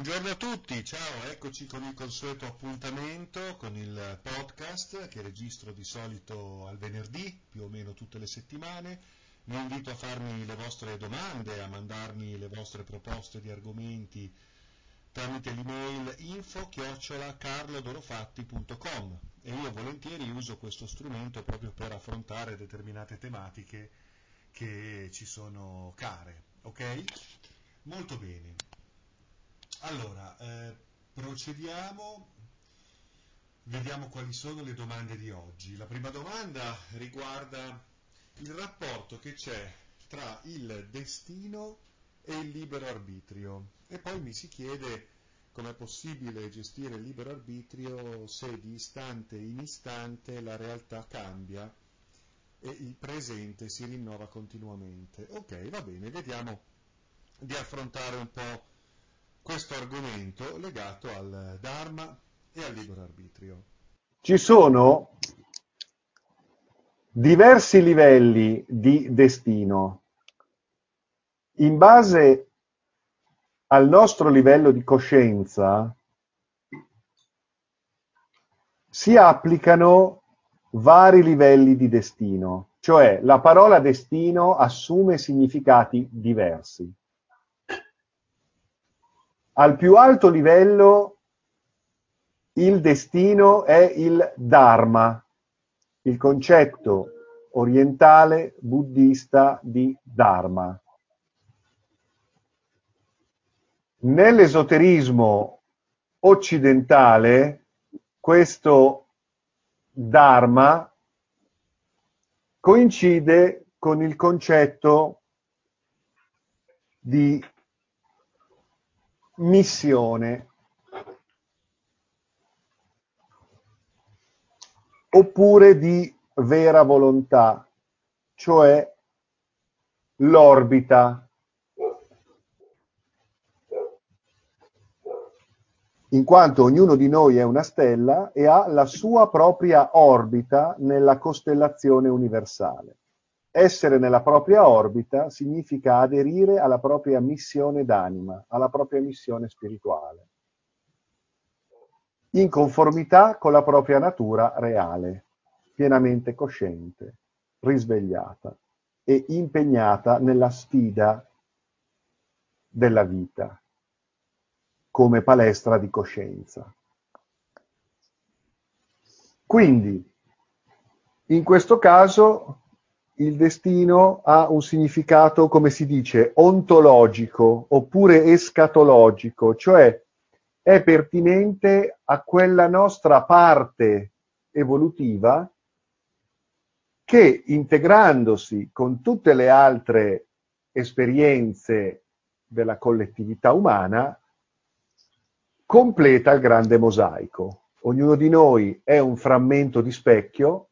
Buongiorno a tutti, ciao, eccoci con il consueto appuntamento con il podcast che registro di solito al venerdì, più o meno tutte le settimane. Vi invito a farmi le vostre domande, a mandarmi le vostre proposte di argomenti tramite l'email info-carlodorofatti.com e io volentieri uso questo strumento proprio per affrontare determinate tematiche che ci sono care, ok? Molto bene. Allora, eh, procediamo, vediamo quali sono le domande di oggi. La prima domanda riguarda il rapporto che c'è tra il destino e il libero arbitrio e poi mi si chiede com'è possibile gestire il libero arbitrio se di istante in istante la realtà cambia e il presente si rinnova continuamente. Ok, va bene, vediamo di affrontare un po' questo argomento legato al Dharma e al libero arbitrio. Ci sono diversi livelli di destino. In base al nostro livello di coscienza si applicano vari livelli di destino, cioè la parola destino assume significati diversi. Al più alto livello il destino è il Dharma, il concetto orientale buddista di Dharma. Nell'esoterismo occidentale questo Dharma coincide con il concetto di missione oppure di vera volontà, cioè l'orbita. In quanto ognuno di noi è una stella e ha la sua propria orbita nella costellazione universale. Essere nella propria orbita significa aderire alla propria missione d'anima, alla propria missione spirituale, in conformità con la propria natura reale, pienamente cosciente, risvegliata e impegnata nella sfida della vita come palestra di coscienza. Quindi, in questo caso, il destino ha un significato, come si dice, ontologico oppure escatologico, cioè è pertinente a quella nostra parte evolutiva che integrandosi con tutte le altre esperienze della collettività umana completa il grande mosaico. Ognuno di noi è un frammento di specchio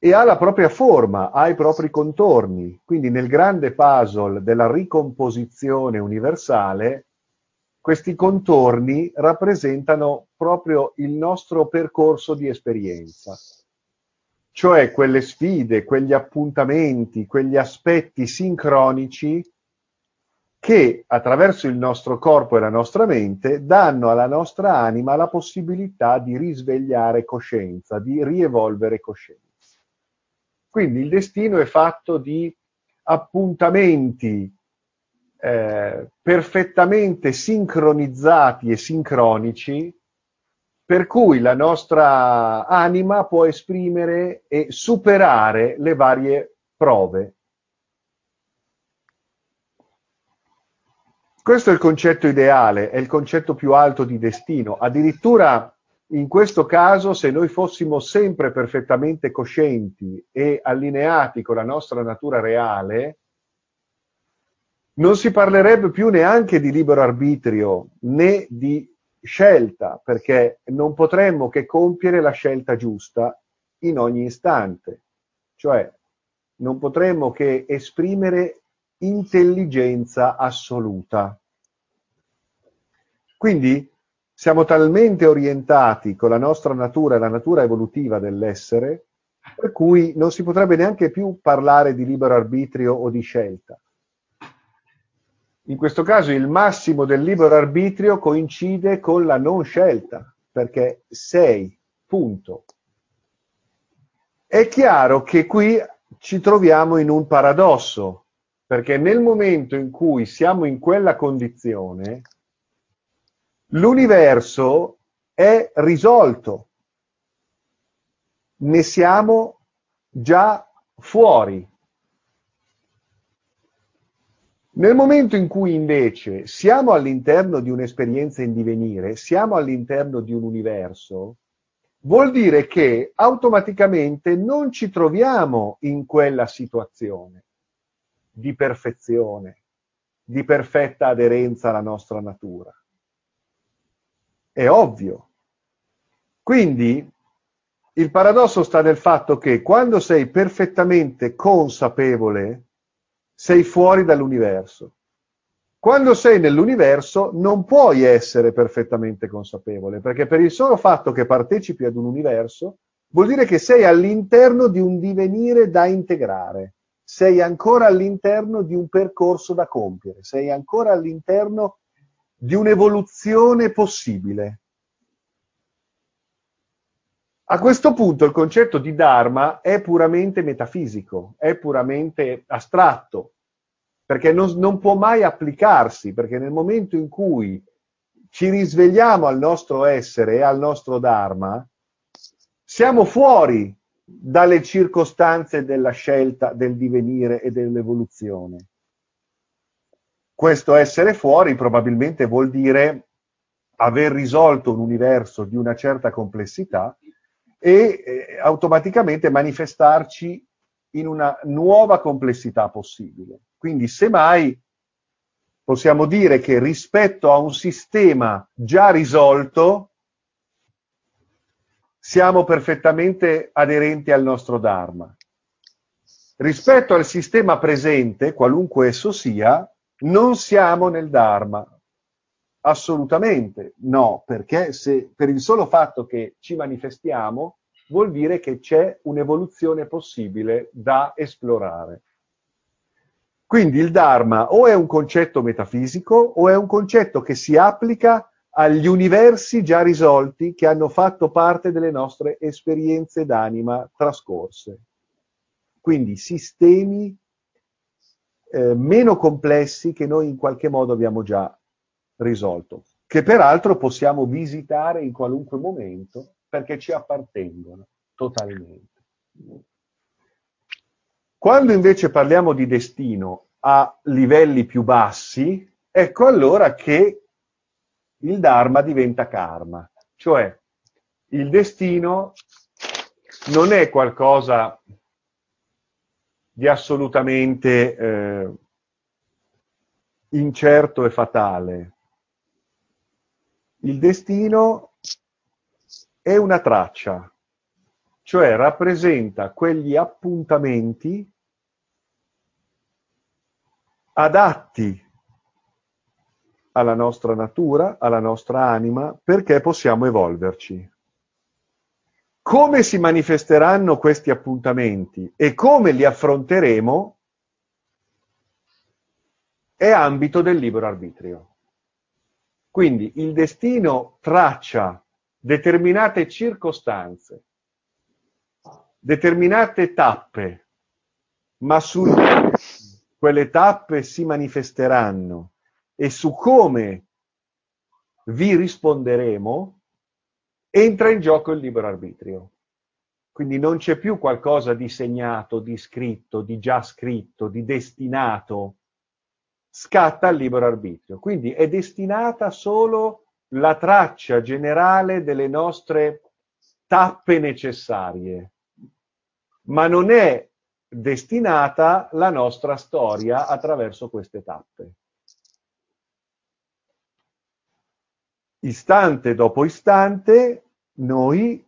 e ha la propria forma, ha i propri contorni. Quindi nel grande puzzle della ricomposizione universale, questi contorni rappresentano proprio il nostro percorso di esperienza, cioè quelle sfide, quegli appuntamenti, quegli aspetti sincronici che attraverso il nostro corpo e la nostra mente danno alla nostra anima la possibilità di risvegliare coscienza, di rievolvere coscienza. Quindi il destino è fatto di appuntamenti eh, perfettamente sincronizzati e sincronici per cui la nostra anima può esprimere e superare le varie prove. Questo è il concetto ideale, è il concetto più alto di destino. Addirittura in questo caso, se noi fossimo sempre perfettamente coscienti e allineati con la nostra natura reale, non si parlerebbe più neanche di libero arbitrio né di scelta, perché non potremmo che compiere la scelta giusta in ogni istante, cioè non potremmo che esprimere intelligenza assoluta. Quindi siamo talmente orientati con la nostra natura e la natura evolutiva dell'essere, per cui non si potrebbe neanche più parlare di libero arbitrio o di scelta. in questo caso il massimo del libero arbitrio coincide con la non scelta, perché sei, punto. È chiaro che qui ci troviamo in un paradosso, perché nel momento in cui siamo in quella condizione, l'universo è risolto, ne siamo già fuori. Nel momento in cui invece siamo all'interno di un'esperienza in divenire, siamo all'interno di un universo, vuol dire che automaticamente non ci troviamo in quella situazione di perfezione, di perfetta aderenza alla nostra natura. È ovvio. Quindi il paradosso sta nel fatto che quando sei perfettamente consapevole sei fuori dall'universo. Quando sei nell'universo non puoi essere perfettamente consapevole, perché per il solo fatto che partecipi ad un universo vuol dire che sei all'interno di un divenire da integrare, sei ancora all'interno di un percorso da compiere, sei ancora all'interno di un'evoluzione possibile. A questo punto il concetto di Dharma è puramente metafisico, è puramente astratto, perché non, non, può mai applicarsi, perché nel momento in cui ci risvegliamo al nostro essere e al nostro Dharma, siamo fuori dalle circostanze della scelta, del divenire e dell'evoluzione. Questo essere fuori probabilmente vuol dire aver risolto un universo di una certa complessità e eh, automaticamente manifestarci in una nuova complessità possibile. Quindi semmai possiamo dire che rispetto a un sistema già risolto siamo perfettamente aderenti al nostro Dharma. Rispetto al sistema presente, qualunque esso sia, non siamo nel Dharma. Assolutamente no, perché se per il solo fatto che ci manifestiamo vuol dire che c'è un'evoluzione possibile da esplorare. Quindi il Dharma o è un concetto metafisico o è un concetto che si applica agli universi già risolti che hanno fatto parte delle nostre esperienze d'anima trascorse. Quindi sistemi eh, meno complessi che noi in qualche modo abbiamo già risolto, che peraltro possiamo visitare in qualunque momento perché ci appartengono totalmente. Quando invece parliamo di destino a livelli più bassi, ecco allora che il Dharma diventa karma, cioè il destino non è qualcosa di assolutamente eh, incerto e fatale. Il destino è una traccia, cioè rappresenta quegli appuntamenti adatti alla nostra natura, alla nostra anima, perché possiamo evolverci. Come si manifesteranno questi appuntamenti e come li affronteremo è ambito del libero arbitrio. Quindi il destino traccia determinate circostanze, determinate tappe, ma su quelle tappe si manifesteranno e su come vi risponderemo entra in gioco il libero arbitrio. Quindi non c'è più qualcosa di segnato, di scritto, di già scritto, di destinato. Scatta il libero arbitrio. Quindi è destinata solo la traccia generale delle nostre tappe necessarie, ma non è destinata la nostra storia attraverso queste tappe. istante dopo istante noi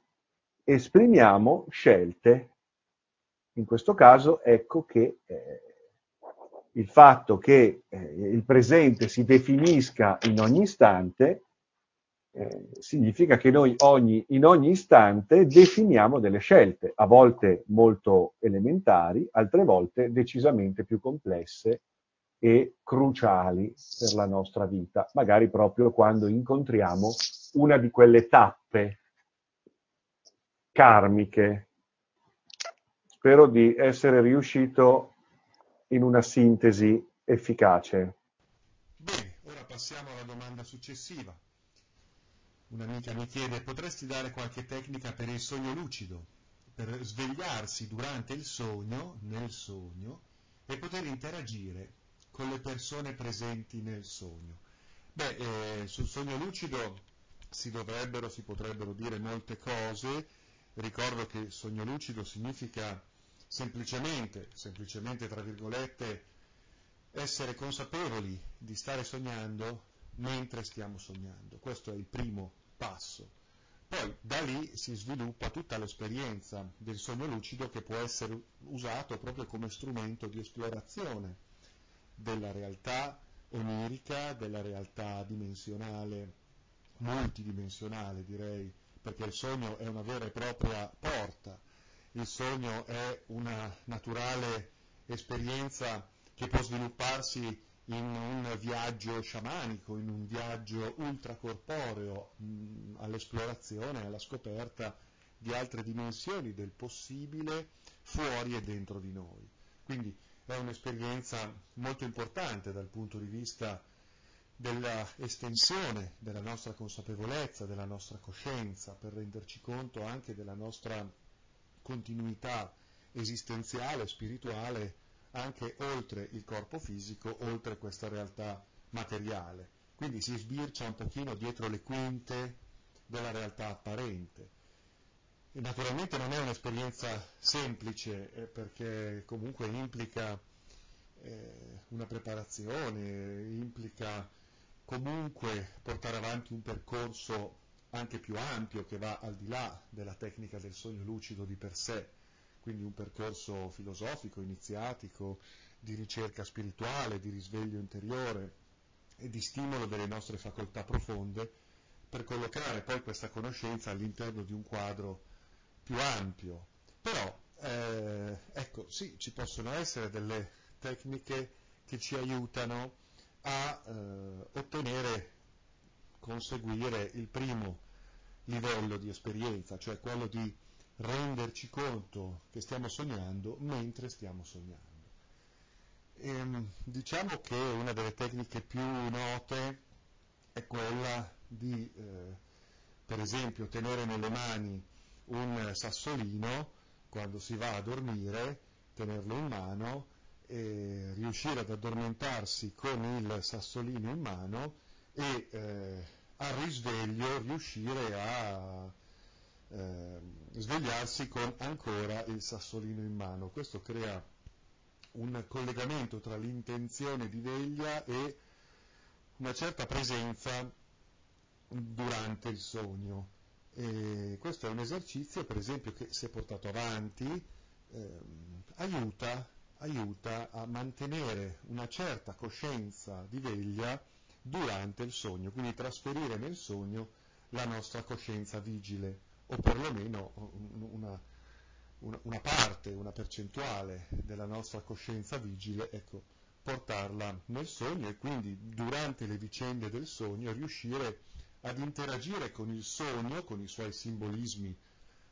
esprimiamo scelte. In questo caso ecco che eh, il fatto che eh, il presente si definisca in ogni istante eh, significa che noi ogni, in ogni istante definiamo delle scelte, a volte molto elementari, altre volte decisamente più complesse e cruciali per la nostra vita, magari proprio quando incontriamo una di quelle tappe karmiche. Spero di essere riuscito in una sintesi efficace. Bene, ora passiamo alla domanda successiva. Un'amica mi chiede, potresti dare qualche tecnica per il sogno lucido, per svegliarsi durante il sogno, nel sogno, e poter interagire con le persone presenti nel sogno? Beh, eh, sul sogno lucido si dovrebbero, si potrebbero dire molte cose. Ricordo che sogno lucido significa semplicemente, semplicemente tra virgolette, essere consapevoli di stare sognando mentre stiamo sognando. Questo è il primo passo. Poi da lì si sviluppa tutta l'esperienza del sogno lucido che può essere usato proprio come strumento di esplorazione della realtà onirica, della realtà dimensionale, multidimensionale direi, perché il sogno è una vera e propria porta, il sogno è una naturale esperienza che può svilupparsi in un viaggio sciamanico, in un viaggio ultracorporeo mh, all'esplorazione, alla scoperta di altre dimensioni del possibile fuori e dentro di noi. Quindi è un'esperienza molto importante dal punto di vista dell'estensione della nostra consapevolezza, della nostra coscienza, per renderci conto anche della nostra continuità esistenziale, spirituale anche oltre il corpo fisico, oltre questa realtà materiale. Quindi si sbircia un pochino dietro le quinte della realtà apparente. E naturalmente non è un'esperienza semplice eh, perché comunque implica eh, una preparazione, implica comunque portare avanti un percorso anche più ampio che va al di là della tecnica del sogno lucido di per sé, quindi un percorso filosofico, iniziatico, di ricerca spirituale, di risveglio interiore e di stimolo delle nostre facoltà profonde per collocare poi questa conoscenza all'interno di un quadro più ampio. Però, eh, ecco, sì, ci possono essere delle tecniche che ci aiutano a eh, ottenere, conseguire il primo livello di esperienza, cioè quello di renderci conto che stiamo sognando mentre stiamo sognando. E, ehm, diciamo che una delle tecniche più note è quella di, eh, per esempio, tenere nelle mani un sassolino quando si va a dormire, tenerlo in mano e riuscire ad addormentarsi con il sassolino in mano e eh, al risveglio riuscire a eh, svegliarsi con ancora il sassolino in mano. Questo crea un collegamento tra l'intenzione di veglia e una certa presenza durante il sogno. E questo è un esercizio, per esempio, che se portato avanti eh, aiuta, aiuta a mantenere una certa coscienza di veglia durante il sogno, quindi trasferire nel sogno la nostra coscienza vigile o perlomeno una, una, una parte, una percentuale della nostra coscienza vigile, ecco, portarla nel sogno e quindi durante le vicende del sogno riuscire ad interagire con il sogno, con i suoi simbolismi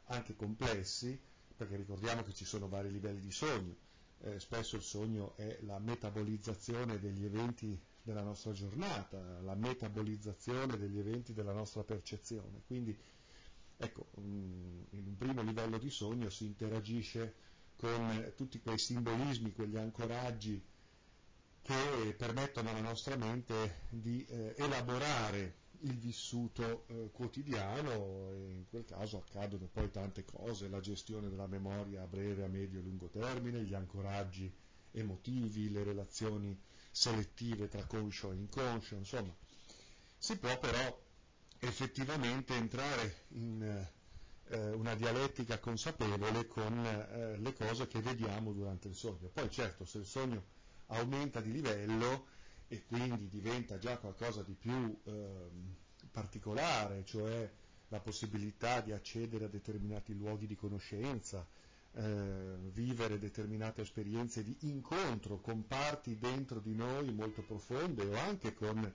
anche complessi, perché ricordiamo che ci sono vari livelli di sogno. Eh, spesso il sogno è la metabolizzazione degli eventi della nostra giornata, la metabolizzazione degli eventi della nostra percezione. Quindi Ecco, mm, in un primo livello di sogno si interagisce con tutti quei simbolismi, quegli ancoraggi che permettono alla nostra mente di eh, elaborare il vissuto eh, quotidiano e in quel caso accadono poi tante cose, la gestione della memoria a breve, a medio e lungo termine, gli ancoraggi emotivi, le relazioni selettive tra conscio e inconscio, insomma. Si può però effettivamente entrare in eh, una dialettica consapevole con eh, le cose che vediamo durante il sogno. Poi certo, se il sogno aumenta di livello e quindi diventa già qualcosa di più eh, particolare, cioè la possibilità di accedere a determinati luoghi di conoscenza, eh, vivere determinate esperienze di incontro con parti dentro di noi molto profonde o anche con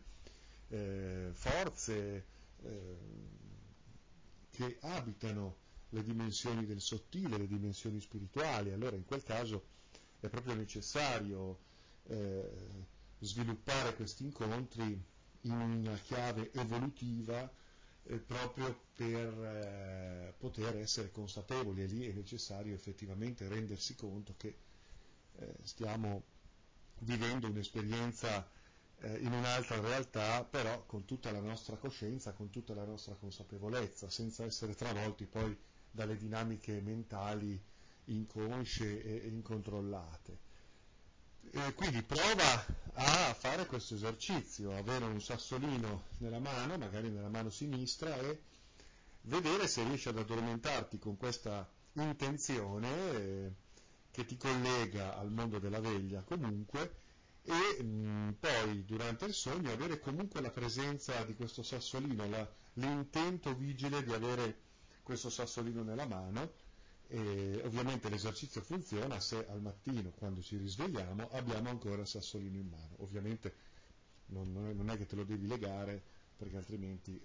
eh, forze eh, che abitano le dimensioni del sottile, le dimensioni spirituali, allora in quel caso è proprio necessario eh, sviluppare questi incontri in una chiave evolutiva eh, proprio per eh, poter essere consapevoli e lì è necessario effettivamente rendersi conto che eh, stiamo vivendo un'esperienza eh, in un'altra realtà, però con tutta la nostra coscienza, con tutta la nostra consapevolezza, senza essere travolti poi dalle dinamiche mentali inconsce e incontrollate. E quindi prova a fare questo esercizio, avere un sassolino nella mano, magari nella mano sinistra, e vedere se riesci ad addormentarti con questa intenzione eh, che ti collega al mondo della veglia comunque e mh, poi durante il sogno avere comunque la presenza di questo sassolino, la, l'intento vigile di avere questo sassolino nella mano e ovviamente l'esercizio funziona se al mattino, quando ci risvegliamo, abbiamo ancora il sassolino in mano. Ovviamente non, non è che te lo devi legare perché altrimenti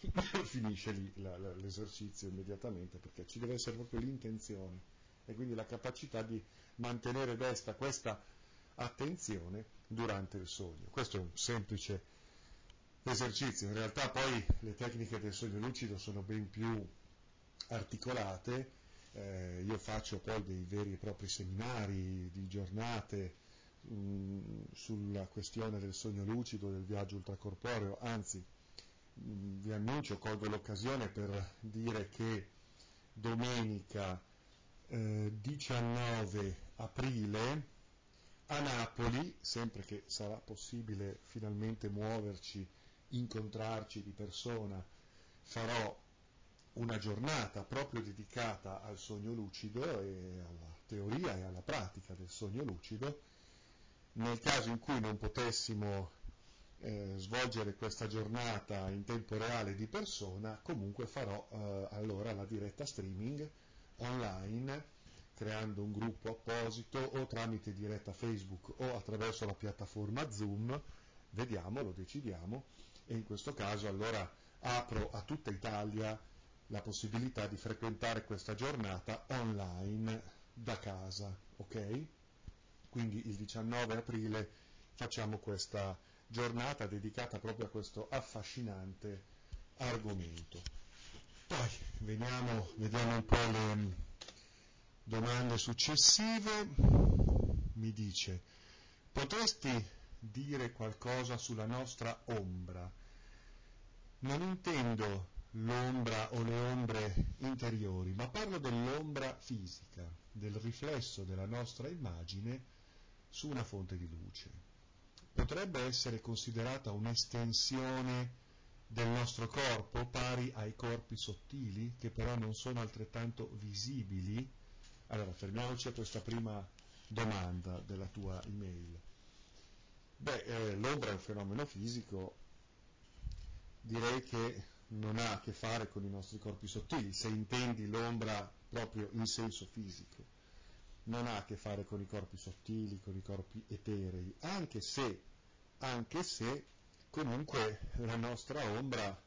finisce lì l'esercizio immediatamente perché ci deve essere proprio l'intenzione e quindi la capacità di mantenere desta questa attenzione durante il sogno. Questo è un semplice esercizio, in realtà poi le tecniche del sogno lucido sono ben più articolate, eh, io faccio poi dei veri e propri seminari di giornate mm, sulla questione del sogno lucido, del viaggio ultracorporeo, anzi mm, vi annuncio, colgo l'occasione per dire che domenica eh, 19 aprile a Napoli, sempre che sarà possibile finalmente muoverci, incontrarci di persona, farò una giornata proprio dedicata al sogno lucido e alla teoria e alla pratica del sogno lucido. Nel caso in cui non potessimo eh, svolgere questa giornata in tempo reale di persona, comunque farò eh, allora la diretta streaming online creando un gruppo apposito o tramite diretta Facebook o attraverso la piattaforma Zoom, vediamo, lo decidiamo e in questo caso allora apro a tutta Italia la possibilità di frequentare questa giornata online da casa, ok? Quindi il 19 aprile facciamo questa giornata dedicata proprio a questo affascinante argomento. Poi veniamo, vediamo un po' le domande successive, mi dice, potresti dire qualcosa sulla nostra ombra? Non intendo l'ombra o le ombre interiori, ma parlo dell'ombra fisica, del riflesso della nostra immagine su una fonte di luce. Potrebbe essere considerata un'estensione del nostro corpo pari ai corpi sottili, che però non sono altrettanto visibili allora, fermiamoci a questa prima domanda della tua email. Beh, eh, l'ombra è un fenomeno fisico, direi che non ha a che fare con i nostri corpi sottili, se intendi l'ombra proprio in senso fisico, non ha a che fare con i corpi sottili, con i corpi eterei, anche se, anche se comunque la nostra ombra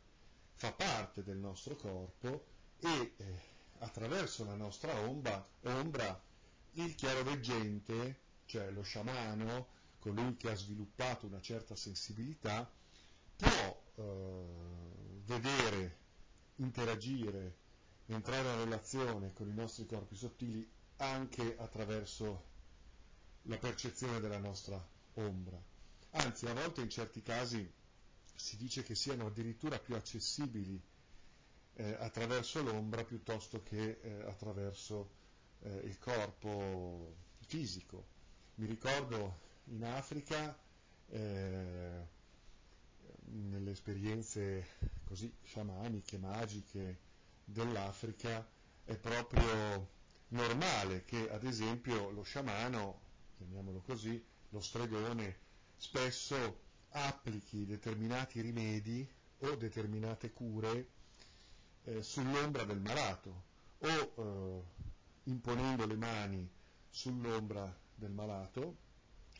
fa parte del nostro corpo e eh, attraverso la nostra ombra, ombra il chiaroveggente, cioè lo sciamano, colui che ha sviluppato una certa sensibilità, può eh, vedere, interagire, entrare in relazione con i nostri corpi sottili anche attraverso la percezione della nostra ombra. Anzi, a volte in certi casi si dice che siano addirittura più accessibili eh, attraverso l'ombra piuttosto che eh, attraverso eh, il corpo fisico. Mi ricordo in Africa, eh, nelle esperienze così sciamaniche, magiche dell'Africa, è proprio normale che ad esempio lo sciamano, chiamiamolo così, lo stregone, spesso applichi determinati rimedi o determinate cure eh, sull'ombra del malato o eh, imponendo le mani sull'ombra del malato,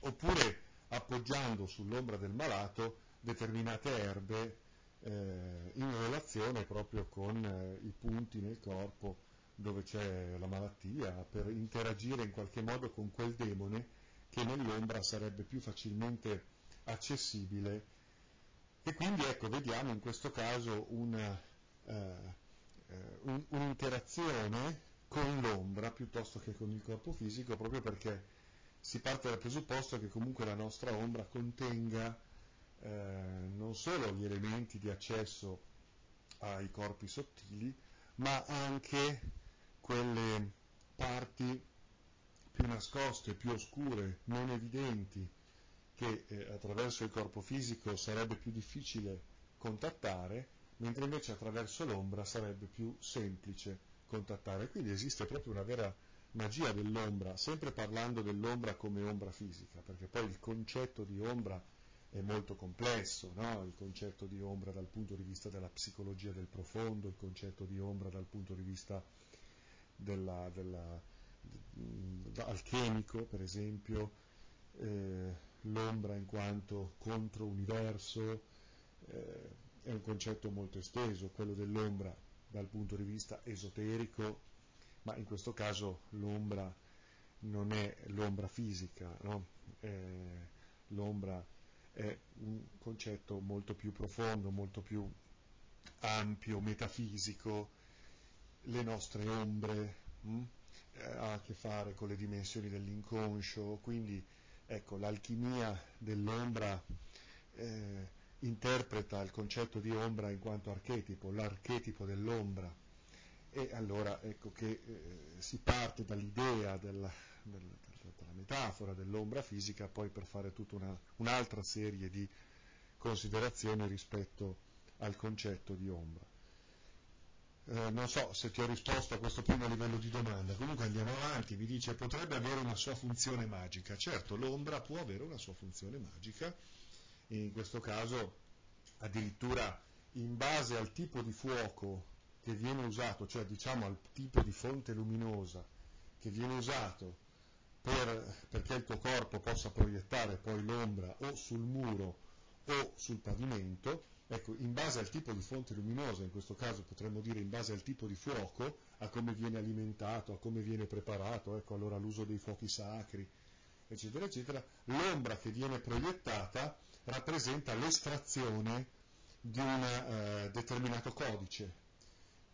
oppure appoggiando sull'ombra del malato determinate erbe eh, in relazione proprio con eh, i punti nel corpo dove c'è la malattia, per interagire in qualche modo con quel demone che nell'ombra sarebbe più facilmente accessibile. E quindi ecco, vediamo in questo caso una, eh, eh un, un'interazione con l'ombra piuttosto che con il corpo fisico, proprio perché si parte dal presupposto che comunque la nostra ombra contenga eh, non solo gli elementi di accesso ai corpi sottili, ma anche quelle parti più nascoste, più oscure, non evidenti, che eh, attraverso il corpo fisico sarebbe più difficile contattare, mentre invece attraverso l'ombra sarebbe più semplice contattare. Quindi esiste proprio una vera magia dell'ombra, sempre parlando dell'ombra come ombra fisica, perché poi il concetto di ombra è molto complesso, no? il concetto di ombra dal punto di vista della psicologia del profondo, il concetto di ombra dal punto di vista della, della, alchemico, per esempio, eh, l'ombra in quanto contro-universo, eh, è un concetto molto esteso, quello dell'ombra dal punto di vista esoterico, ma in questo caso l'ombra non è l'ombra fisica, no? eh, l'ombra è un concetto molto più profondo, molto più ampio, metafisico, le nostre ombre mh? Mm, ha a che fare con le dimensioni dell'inconscio, quindi ecco, l'alchimia dell'ombra eh, interpreta il concetto di ombra in quanto archetipo, l'archetipo dell'ombra. E allora ecco che eh, si parte dall'idea della, della, della, metafora dell'ombra fisica poi per fare tutta una, un'altra serie di considerazioni rispetto al concetto di ombra. Eh, non so se ti ho risposto a questo primo livello di domanda, comunque andiamo avanti, vi dice potrebbe avere una sua funzione magica. Certo, l'ombra può avere una sua funzione magica, in questo caso addirittura in base al tipo di fuoco che viene usato, cioè diciamo al tipo di fonte luminosa che viene usato per, perché il tuo corpo possa proiettare poi l'ombra o sul muro o sul pavimento, ecco, in base al tipo di fonte luminosa, in questo caso potremmo dire in base al tipo di fuoco, a come viene alimentato, a come viene preparato, ecco allora l'uso dei fuochi sacri, eccetera, eccetera, l'ombra che viene proiettata rappresenta l'estrazione di un eh, determinato codice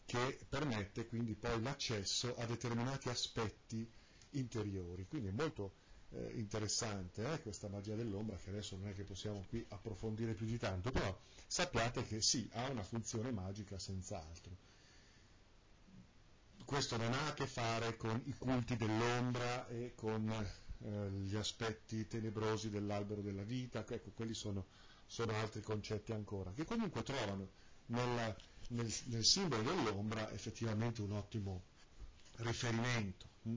che permette quindi poi l'accesso a determinati aspetti interiori. Quindi è molto eh, interessante eh, questa magia dell'ombra che adesso non è che possiamo qui approfondire più di tanto, però sappiate che sì, ha una funzione magica senz'altro. Questo non ha a che fare con i culti dell'ombra e con eh, gli aspetti tenebrosi dell'albero della vita, ecco, quelli sono, sono altri concetti ancora, che comunque trovano nella, nel, nel, simbolo dell'ombra effettivamente un ottimo riferimento. Hm?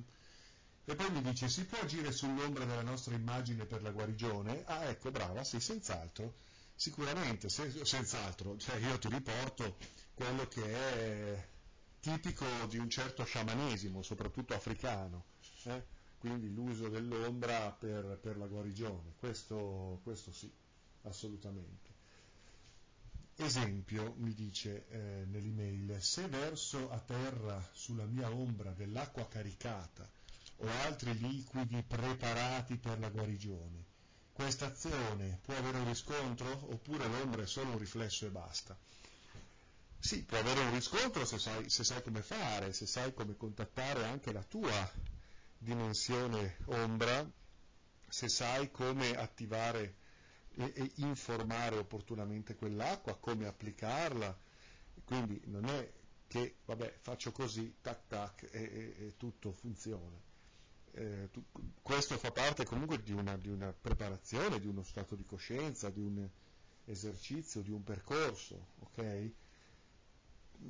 E poi mi dice, si può agire sull'ombra della nostra immagine per la guarigione? Ah, ecco, brava, sì, senz'altro, sicuramente, se, senz'altro, cioè io ti riporto quello che è tipico di un certo sciamanesimo, soprattutto africano. Eh? quindi l'uso dell'ombra per, per la guarigione, questo, questo, sì, assolutamente. Esempio, mi dice eh, nell'email, se verso a terra sulla mia ombra dell'acqua caricata o altri liquidi preparati per la guarigione, questa azione può avere un riscontro oppure l'ombra è solo un riflesso e basta? Sì, può avere un riscontro se sai, se sai come fare, se sai come contattare anche la tua dimensione ombra, se sai come attivare e, e, informare opportunamente quell'acqua, come applicarla, quindi non è che vabbè faccio così, tac tac e, e, e tutto funziona. Eh, tu, questo fa parte comunque di una, di una preparazione, di uno stato di coscienza, di un esercizio, di un percorso, ok?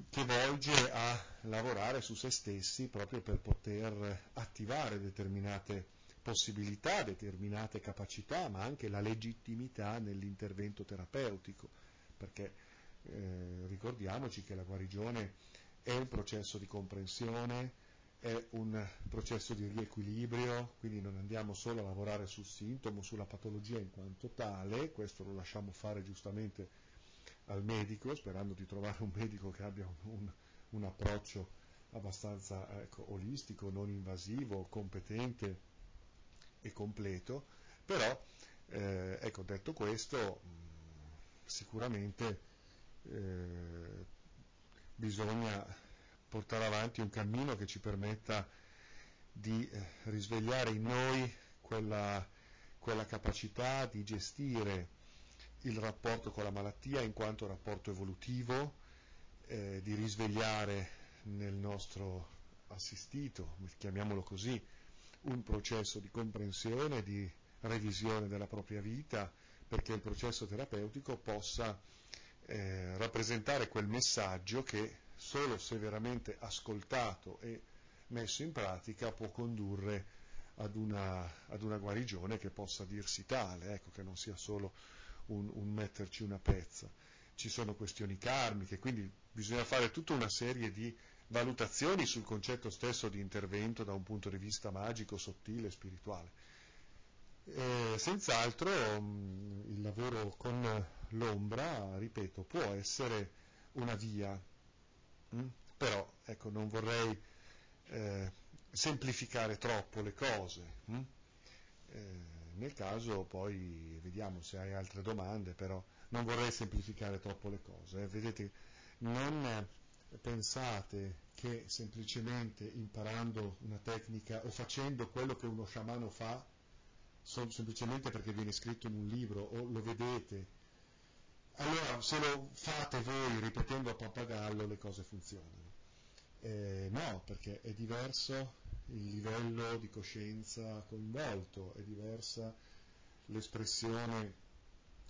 che volge a lavorare su se stessi proprio per poter attivare determinate possibilità, determinate capacità, ma anche la legittimità nell'intervento terapeutico, perché eh, ricordiamoci che la guarigione è un processo di comprensione, è un processo di riequilibrio, quindi non andiamo solo a lavorare sul sintomo, sulla patologia in quanto tale, questo lo lasciamo fare giustamente al medico, sperando di trovare un medico che abbia un, un, approccio abbastanza ecco, olistico, non invasivo, competente e completo, però eh, ecco, detto questo, sicuramente eh, bisogna portare avanti un cammino che ci permetta di eh, risvegliare in noi quella, quella capacità di gestire il rapporto con la malattia in quanto rapporto evolutivo, eh, di risvegliare nel nostro assistito, chiamiamolo così, un processo di comprensione, di revisione della propria vita, perché il processo terapeutico possa eh, rappresentare quel messaggio che solo se veramente ascoltato e messo in pratica può condurre ad una, ad una guarigione che possa dirsi tale, ecco, che non sia solo un, un metterci una pezza. Ci sono questioni karmiche, quindi bisogna fare tutta una serie di valutazioni sul concetto stesso di intervento da un punto di vista magico, sottile, spirituale. Eh, senz'altro mm, il lavoro con l'ombra, ripeto, può essere una via, mh? Mm? però ecco, non vorrei eh, semplificare troppo le cose. Mh? Mm? Eh, nel caso poi vediamo se hai altre domande, però non vorrei semplificare troppo le cose. Eh. Vedete, non pensate che semplicemente imparando una tecnica o facendo quello che uno sciamano fa, semplicemente perché viene scritto in un libro o lo vedete, allora se lo fate voi ripetendo a funzionano. Eh, no, perché è diverso il livello di coscienza coinvolto, è diversa l'espressione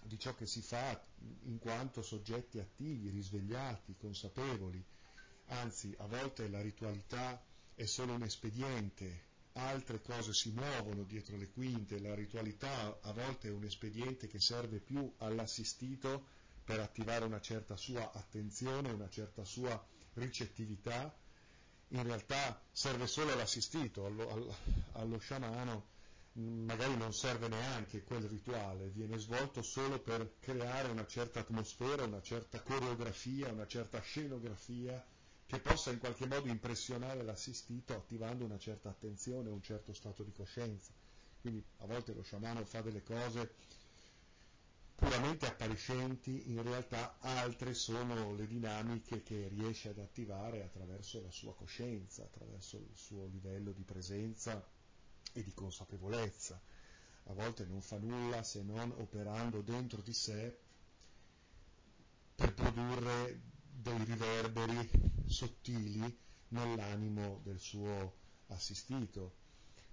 di ciò che si fa in quanto soggetti attivi, risvegliati, consapevoli. Anzi, a volte la ritualità è solo un espediente, altre cose si muovono dietro le quinte, la ritualità a volte è un espediente che serve più all'assistito per attivare una certa sua attenzione, una certa sua ricettività, in realtà serve solo all'assistito, allo, allo, sciamano magari non serve neanche quel rituale, viene svolto solo per creare una certa atmosfera, una certa coreografia, una certa scenografia che possa in qualche modo impressionare l'assistito attivando una certa attenzione, un certo stato di coscienza. Quindi a volte lo sciamano fa delle cose puramente appariscenti, in realtà altre sono le dinamiche che riesce ad attivare attraverso la sua coscienza, attraverso il suo livello di presenza e di consapevolezza. A volte non fa nulla se non operando dentro di sé per produrre dei riverberi sottili nell'animo del suo assistito.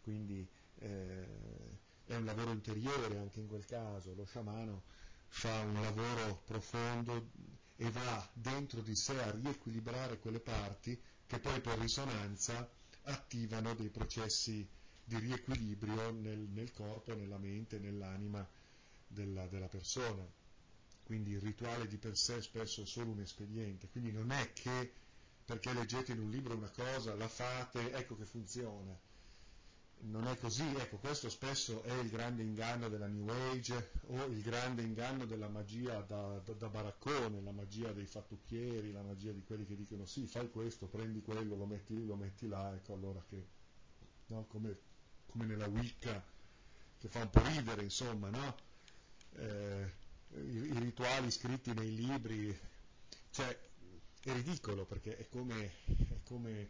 Quindi eh, è un lavoro interiore anche in quel caso, lo sciamano fa un lavoro profondo e va dentro di sé a riequilibrare quelle parti che poi per risonanza attivano dei processi di riequilibrio nel, nel corpo, nella mente, nell'anima della, della persona. Quindi il rituale di per sé spesso è solo un espediente, quindi non è che perché leggete in un libro una cosa, la fate, ecco che funziona non è così, ecco questo spesso è il grande inganno della New Age o il grande inganno della magia da, da, da, baraccone, la magia dei fattucchieri, la magia di quelli che dicono sì, fai questo, prendi quello, lo metti lì, lo metti là, ecco allora che, no, come, come, nella Wicca, che fa un po' ridere insomma, no? Eh, i, i, rituali scritti nei libri, cioè è ridicolo perché è come, è come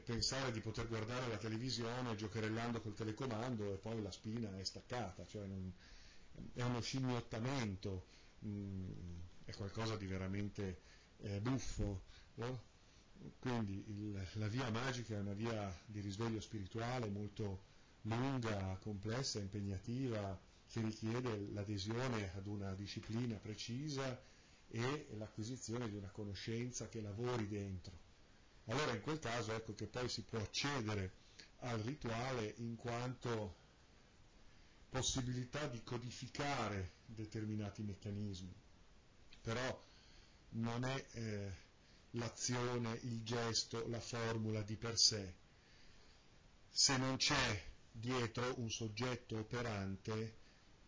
pensare di poter guardare la televisione giocherellando col telecomando e poi la spina è staccata, cioè non, è uno scimmiottamento, mh, mm, è qualcosa di veramente eh, buffo. No? Quindi il, la via magica è una via di risveglio spirituale molto lunga, complessa, impegnativa, che richiede l'adesione ad una disciplina precisa e l'acquisizione di una conoscenza che lavori dentro allora in quel caso ecco che poi si può accedere al rituale in quanto possibilità di codificare determinati meccanismi, però non è eh, l'azione, il gesto, la formula di per sé, se non c'è dietro un soggetto operante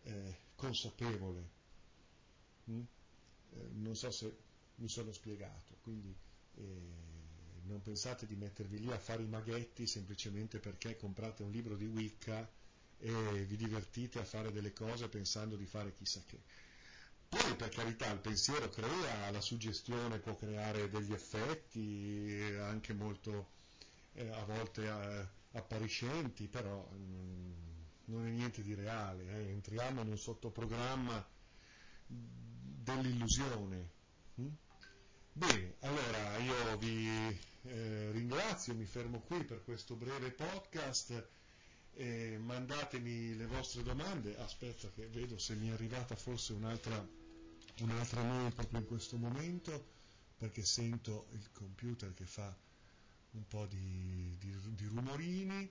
eh, consapevole. Mm? Eh, non so se mi sono spiegato, quindi eh, non pensate di mettervi lì a fare i maghetti semplicemente perché comprate un libro di Wicca e vi divertite a fare delle cose pensando di fare chissà che. Poi per carità il pensiero crea, la suggestione può creare degli effetti anche molto eh, a volte eh, appariscenti, però mm, non è niente di reale, eh. entriamo in un sottoprogramma dell'illusione. Mm? Bene, allora io vi eh, ringrazio, mi fermo qui per questo breve podcast. Eh, mandatemi le vostre domande. Aspetta che vedo se mi è arrivata forse un'altra, un'altra mail proprio in questo momento, perché sento il computer che fa un po' di, di, di rumorini.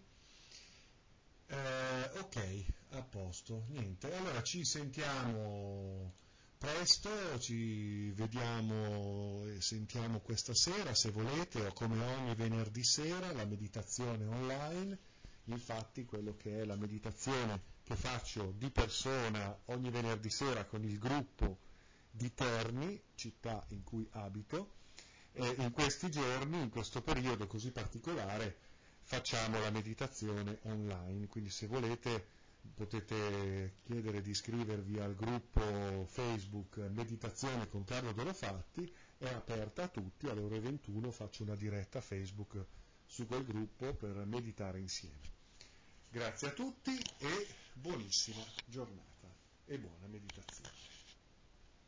Eh, ok, a posto, niente. Allora ci sentiamo presto, ci vediamo e sentiamo questa sera se volete o come ogni venerdì sera la meditazione online. Infatti quello che è la meditazione che faccio di persona ogni venerdì sera con il gruppo di Terni, città in cui abito, e in questi giorni, in questo periodo così particolare, facciamo la meditazione online, quindi se volete potete chiedere di iscrivervi al gruppo Facebook Meditazione con Carlo Dorofatti, è aperta a tutti, alle ore 21 faccio una diretta Facebook su quel gruppo per meditare insieme. Grazie a tutti e buonissima giornata e buona meditazione.